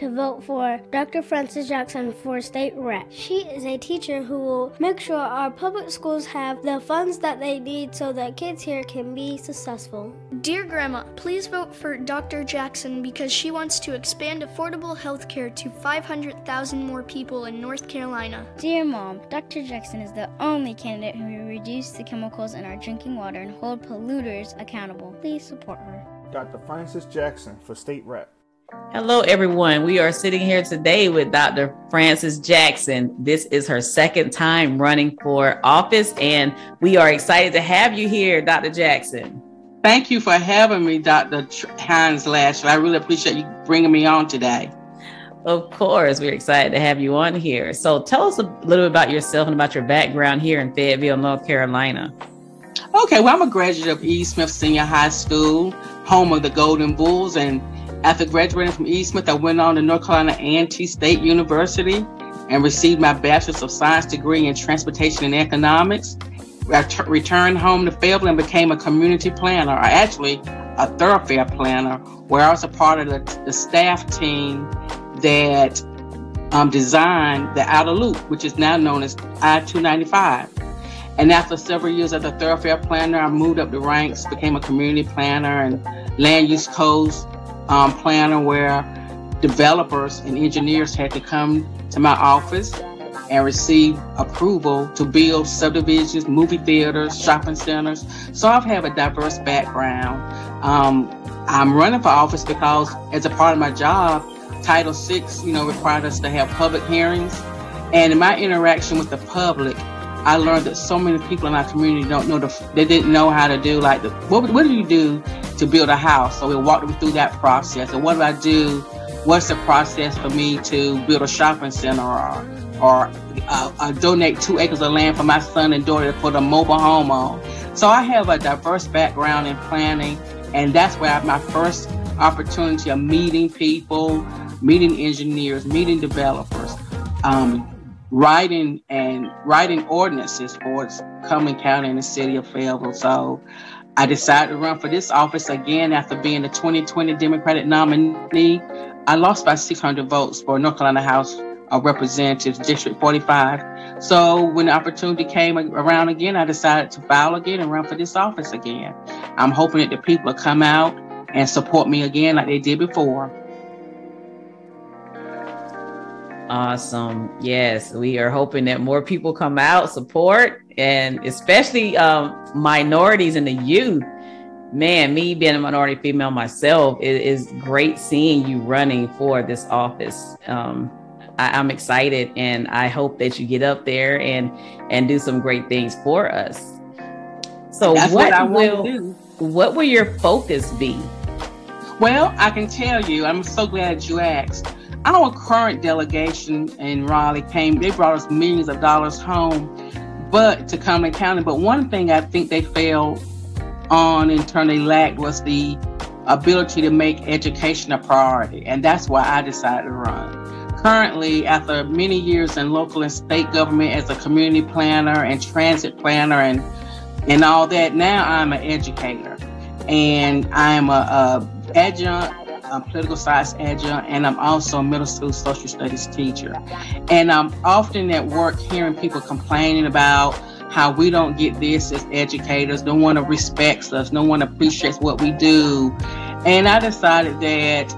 to vote for Dr. Frances Jackson for state rep. She is a teacher who will make sure our public schools have the funds that they need so that kids here can be successful. Dear Grandma, please vote for Dr. Jackson because she wants to expand affordable health care to 500,000 more people in North Carolina. Dear Mom, Dr. Jackson is the only candidate who will reduce the chemicals in our drinking water and hold polluters accountable. Please support her. Dr. Frances Jackson for state rep. Hello, everyone. We are sitting here today with Dr. Frances Jackson. This is her second time running for office, and we are excited to have you here, Dr. Jackson. Thank you for having me, Dr. Hines Lashley. I really appreciate you bringing me on today. Of course, we're excited to have you on here. So, tell us a little bit about yourself and about your background here in Fayetteville, North Carolina. Okay, well, I'm a graduate of E. Smith Senior High School, home of the Golden Bulls, and after graduating from E. Smith, I went on to North Carolina A&T State University and received my Bachelor's of Science degree in Transportation and Economics. I t- returned home to Fayetteville and became a community planner, or actually a thoroughfare planner, where I was a part of the, the staff team that um, designed the Outer Loop, which is now known as I-295. And after several years as a thoroughfare planner, I moved up the ranks, became a community planner and land use codes um, planner where developers and engineers had to come to my office and receive approval to build subdivisions, movie theaters, shopping centers. So I've had a diverse background. Um, I'm running for office because as a part of my job, Title VI, you know, required us to have public hearings. And in my interaction with the public, I learned that so many people in our community don't know the, they didn't know how to do like the, what, what do you do to build a house? So we walked them through that process. And what do I do? What's the process for me to build a shopping center or, or uh, uh, donate two acres of land for my son and daughter to put a mobile home on? So I have a diverse background in planning, and that's where my first opportunity of meeting people, meeting engineers, meeting developers. Um, writing and writing ordinances for Cumberland County and the city of Fayetteville. So I decided to run for this office again after being the 2020 Democratic nominee. I lost by 600 votes for North Carolina House of Representatives District 45. So when the opportunity came around again, I decided to file again and run for this office again. I'm hoping that the people will come out and support me again like they did before. Awesome. Yes, we are hoping that more people come out, support, and especially um, minorities and the youth. Man, me being a minority female myself, it is great seeing you running for this office. Um, I, am excited, and I hope that you get up there and and do some great things for us. So, That's what, what will what will your focus be? Well, I can tell you, I'm so glad you asked our current delegation in Raleigh came, they brought us millions of dollars home, but to Cumberland County. But one thing I think they failed on in turn they lacked was the ability to make education a priority. And that's why I decided to run. Currently, after many years in local and state government as a community planner and transit planner and and all that, now I'm an educator. And I'm a, a adjunct um, political science adjunct, and I'm also a middle school social studies teacher. And I'm often at work hearing people complaining about how we don't get this as educators. No one respects us. No one appreciates what we do. And I decided that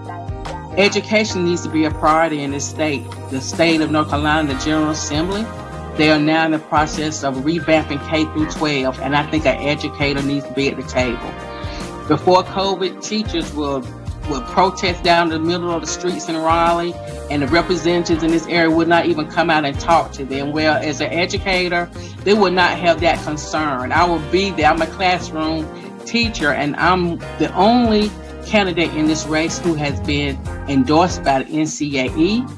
education needs to be a priority in this state. The state of North Carolina, the General Assembly, they are now in the process of revamping K through 12, and I think an educator needs to be at the table. Before COVID, teachers will would protest down the middle of the streets in Raleigh, and the representatives in this area would not even come out and talk to them. Well, as an educator, they would not have that concern. I will be there. I'm a classroom teacher, and I'm the only candidate in this race who has been endorsed by the NCAE,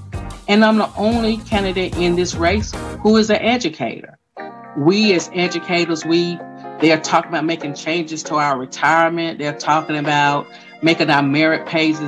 and I'm the only candidate in this race who is an educator. We as educators, we they are talking about making changes to our retirement. They're talking about making our merit pays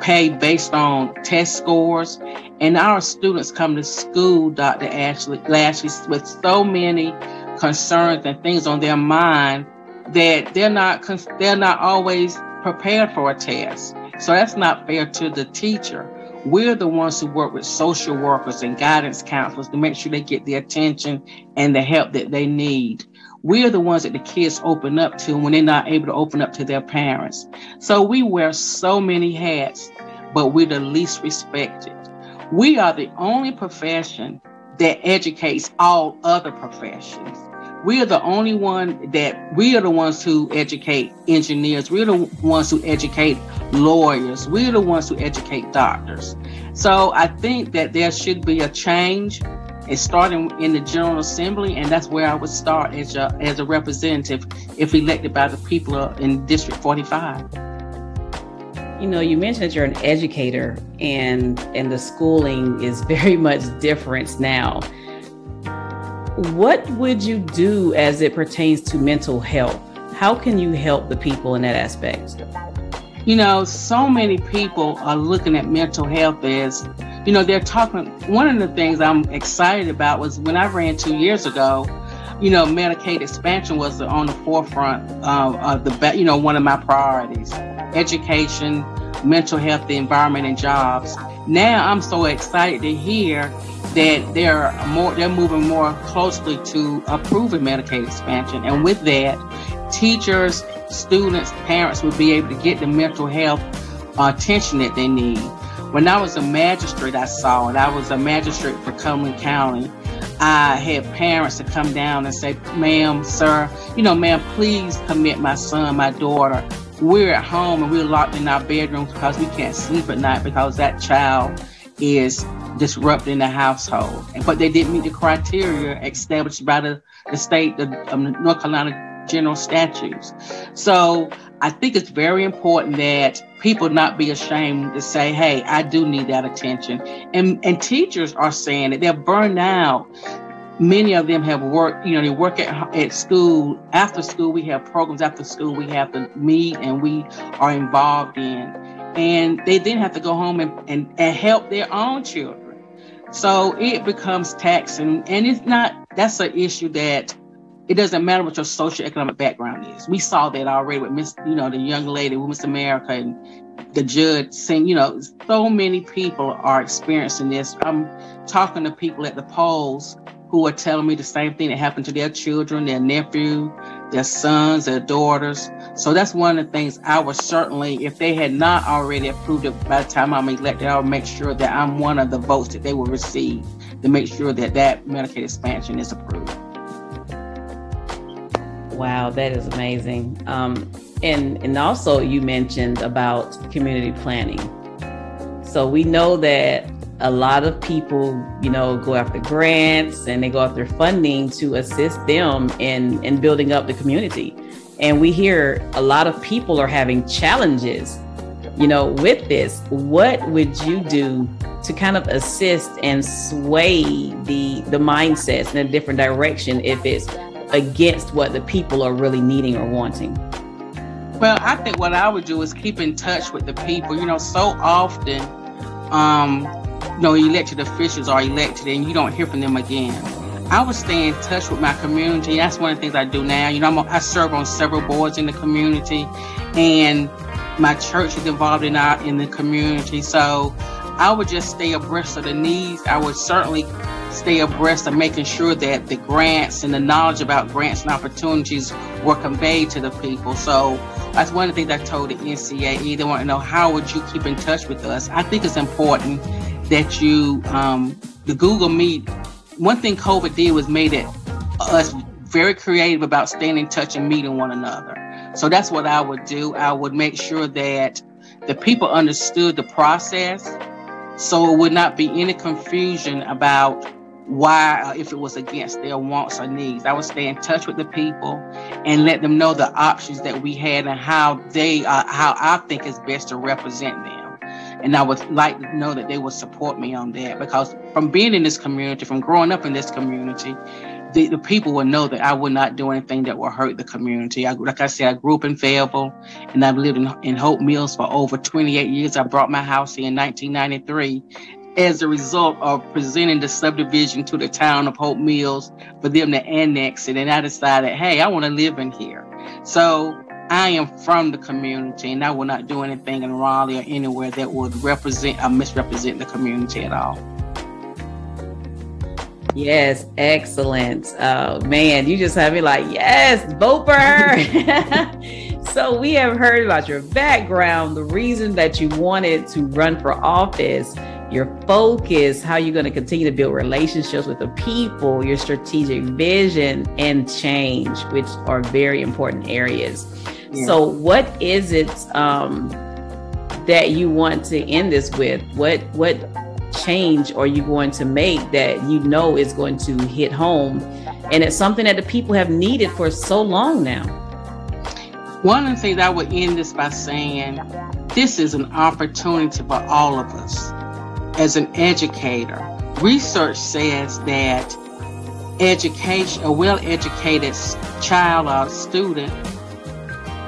pay based on test scores. And our students come to school, Dr. Ashley Lashley, with so many concerns and things on their mind that they're not they're not always prepared for a test. So that's not fair to the teacher. We're the ones who work with social workers and guidance counselors to make sure they get the attention and the help that they need. We're the ones that the kids open up to when they're not able to open up to their parents. So we wear so many hats, but we're the least respected. We are the only profession that educates all other professions. We are the only one that we are the ones who educate engineers. We're the ones who educate lawyers. We're the ones who educate doctors. So I think that there should be a change. It's starting in the General Assembly, and that's where I would start as a, as a representative if elected by the people in District 45 you know you mentioned that you're an educator and and the schooling is very much different now. What would you do as it pertains to mental health? How can you help the people in that aspect? You know so many people are looking at mental health as you know they're talking one of the things i'm excited about was when i ran two years ago you know medicaid expansion was on the forefront of the you know one of my priorities education, mental health, the environment, and jobs. Now I'm so excited to hear that they're more they're moving more closely to approving Medicaid expansion. And with that, teachers, students, parents will be able to get the mental health attention that they need. When I was a magistrate, I saw it. I was a magistrate for Cumberland County. I had parents to come down and say, ma'am, sir, you know, ma'am, please commit my son, my daughter we're at home and we're locked in our bedrooms because we can't sleep at night because that child is disrupting the household. But they didn't meet the criteria established by the, the state, the um, North Carolina general statutes. So I think it's very important that people not be ashamed to say, hey, I do need that attention. And, and teachers are saying that they're burned out many of them have worked, you know, they work at, at school. After school, we have programs after school we have to meet and we are involved in. And they then have to go home and, and, and help their own children. So it becomes taxing. And it's not, that's an issue that it doesn't matter what your socioeconomic background is. We saw that already with Miss, you know, the young lady with Miss America and the judge saying, you know, so many people are experiencing this. I'm talking to people at the polls who are telling me the same thing that happened to their children, their nephew, their sons, their daughters. So that's one of the things I would certainly, if they had not already approved it by the time I'm elected, I would make sure that I'm one of the votes that they will receive to make sure that that Medicaid expansion is approved. Wow, that is amazing. Um, and and also you mentioned about community planning. So we know that a lot of people, you know, go after grants and they go after funding to assist them in in building up the community. And we hear a lot of people are having challenges, you know, with this. What would you do to kind of assist and sway the the mindsets in a different direction if it's against what the people are really needing or wanting? Well, I think what I would do is keep in touch with the people. You know, so often um, you know, elected officials are elected and you don't hear from them again. I would stay in touch with my community. That's one of the things I do now. You know, I'm, i serve on several boards in the community, and my church is involved in our in the community. So I would just stay abreast of the needs. I would certainly stay abreast of making sure that the grants and the knowledge about grants and opportunities were conveyed to the people. So that's one of the things I told the NCAE. They want to know how would you keep in touch with us. I think it's important that you um, the Google Meet. One thing COVID did was made it us very creative about staying in touch and meeting one another. So that's what I would do. I would make sure that the people understood the process, so it would not be any confusion about why uh, if it was against their wants or needs. I would stay in touch with the people and let them know the options that we had and how they uh, how I think is best to represent them. And I would like to know that they would support me on that because from being in this community, from growing up in this community, the, the people would know that I would not do anything that will hurt the community. I, like I said, I grew up in Fayetteville and I've lived in, in Hope Mills for over 28 years. I brought my house here in 1993 as a result of presenting the subdivision to the town of Hope Mills for them to annex it. And I decided, hey, I want to live in here. So I am from the community and I will not do anything in Raleigh or anywhere that would represent or misrepresent the community at all. Yes, excellent. Uh, man, you just have me like, yes, vote for her. so we have heard about your background, the reason that you wanted to run for office, your focus, how you're going to continue to build relationships with the people, your strategic vision, and change, which are very important areas. Yeah. So, what is it um, that you want to end this with? What what change are you going to make that you know is going to hit home? And it's something that the people have needed for so long now. One of the things I would end this by saying this is an opportunity for all of us as an educator. Research says that education, a well educated child or student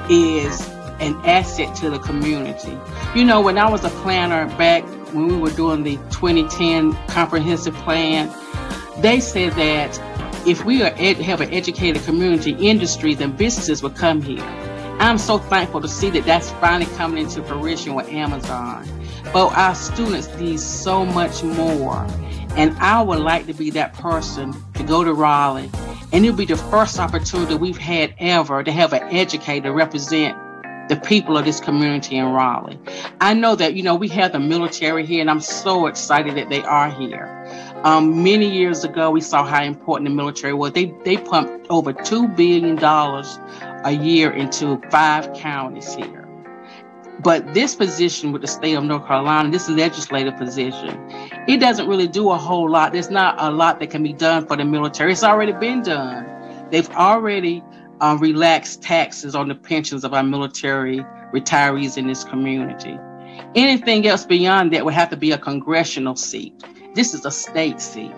is an asset to the community. You know, when I was a planner back when we were doing the 2010 comprehensive plan, they said that if we are have an educated community, industries and businesses will come here. I'm so thankful to see that that's finally coming into fruition with Amazon. But our students need so much more. And I would like to be that person to go to Raleigh. And it'll be the first opportunity we've had ever to have an educator represent the people of this community in Raleigh. I know that, you know, we have the military here, and I'm so excited that they are here. Um, many years ago, we saw how important the military was. They, they pumped over $2 billion a year into five counties here. But this position with the state of North Carolina, this legislative position, it doesn't really do a whole lot. There's not a lot that can be done for the military. It's already been done. They've already um, relax taxes on the pensions of our military retirees in this community. Anything else beyond that would have to be a congressional seat. This is a state seat.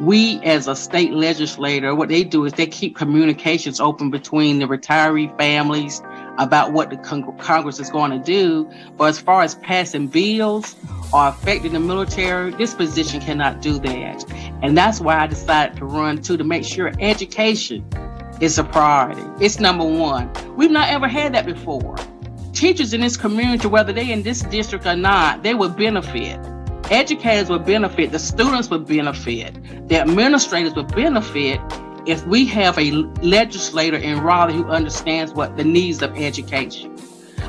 We, as a state legislator, what they do is they keep communications open between the retiree families about what the con- Congress is going to do. But as far as passing bills or affecting the military, this position cannot do that. And that's why I decided to run too to make sure education is a priority. It's number one. We've not ever had that before. Teachers in this community, whether they in this district or not, they would benefit. Educators would benefit. The students would benefit. The administrators would benefit if we have a legislator in Raleigh who understands what the needs of education.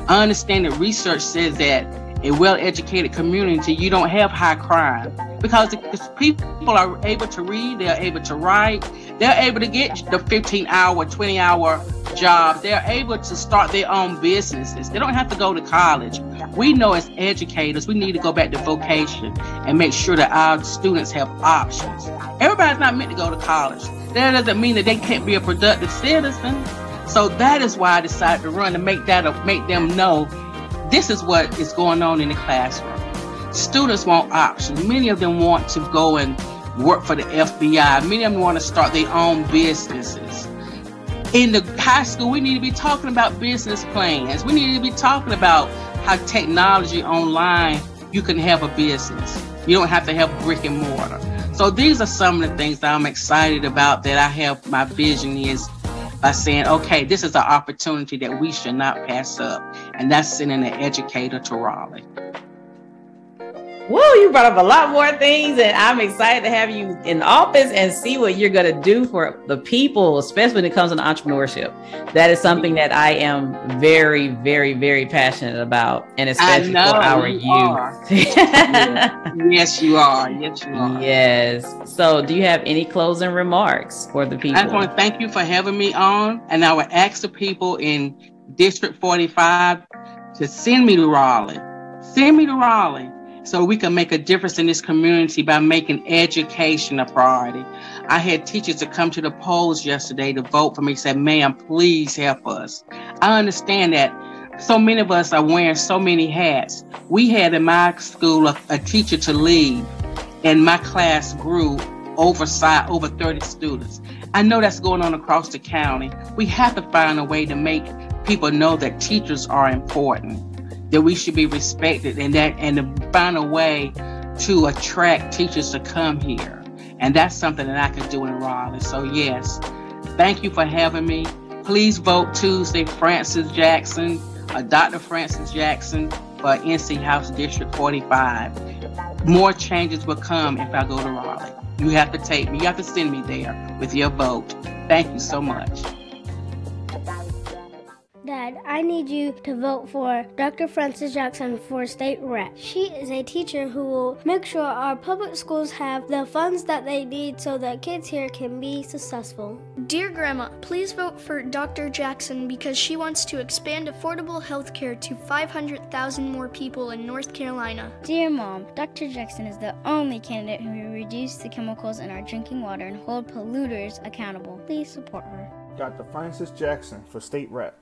I understand that research says that a well-educated community, you don't have high crime because people are able to read, they're able to write, they're able to get the 15 hour, 20 hour jobs. They're able to start their own businesses. They don't have to go to college. We know as educators, we need to go back to vocation and make sure that our students have options. Everybody's not meant to go to college. That doesn't mean that they can't be a productive citizen. So that is why I decided to run to make that make them know this is what is going on in the classroom. Students want options. Many of them want to go and work for the FBI. Many of them want to start their own businesses. In the high school, we need to be talking about business plans. We need to be talking about how technology online you can have a business. You don't have to have brick and mortar. So these are some of the things that I'm excited about that I have my vision is by saying, okay, this is an opportunity that we should not pass up. And that's sending an educator to Raleigh. Woo, you brought up a lot more things, and I'm excited to have you in office and see what you're going to do for the people, especially when it comes to entrepreneurship. That is something that I am very, very, very passionate about, and especially for our you youth. yes, you are. Yes, you are. Yes. So, do you have any closing remarks for the people? I just want to thank you for having me on, and I would ask the people in District 45 to send me to Raleigh. Send me to Raleigh so we can make a difference in this community by making education a priority. I had teachers that come to the polls yesterday to vote for me, said, ma'am, please help us. I understand that so many of us are wearing so many hats. We had in my school a, a teacher to leave, and my class grew over 30 students. I know that's going on across the county. We have to find a way to make people know that teachers are important that we should be respected and that and to find a way to attract teachers to come here. And that's something that I can do in Raleigh. So yes, thank you for having me. Please vote Tuesday, Frances Jackson, uh, Dr. Frances Jackson for NC House District 45. More changes will come if I go to Raleigh. You have to take me, you have to send me there with your vote. Thank you so much. Dad, I need you to vote for Dr. Frances Jackson for state rep. She is a teacher who will make sure our public schools have the funds that they need so that kids here can be successful. Dear Grandma, please vote for Dr. Jackson because she wants to expand affordable health care to 500,000 more people in North Carolina. Dear Mom, Dr. Jackson is the only candidate who will reduce the chemicals in our drinking water and hold polluters accountable. Please support her. Dr. Frances Jackson for state rep.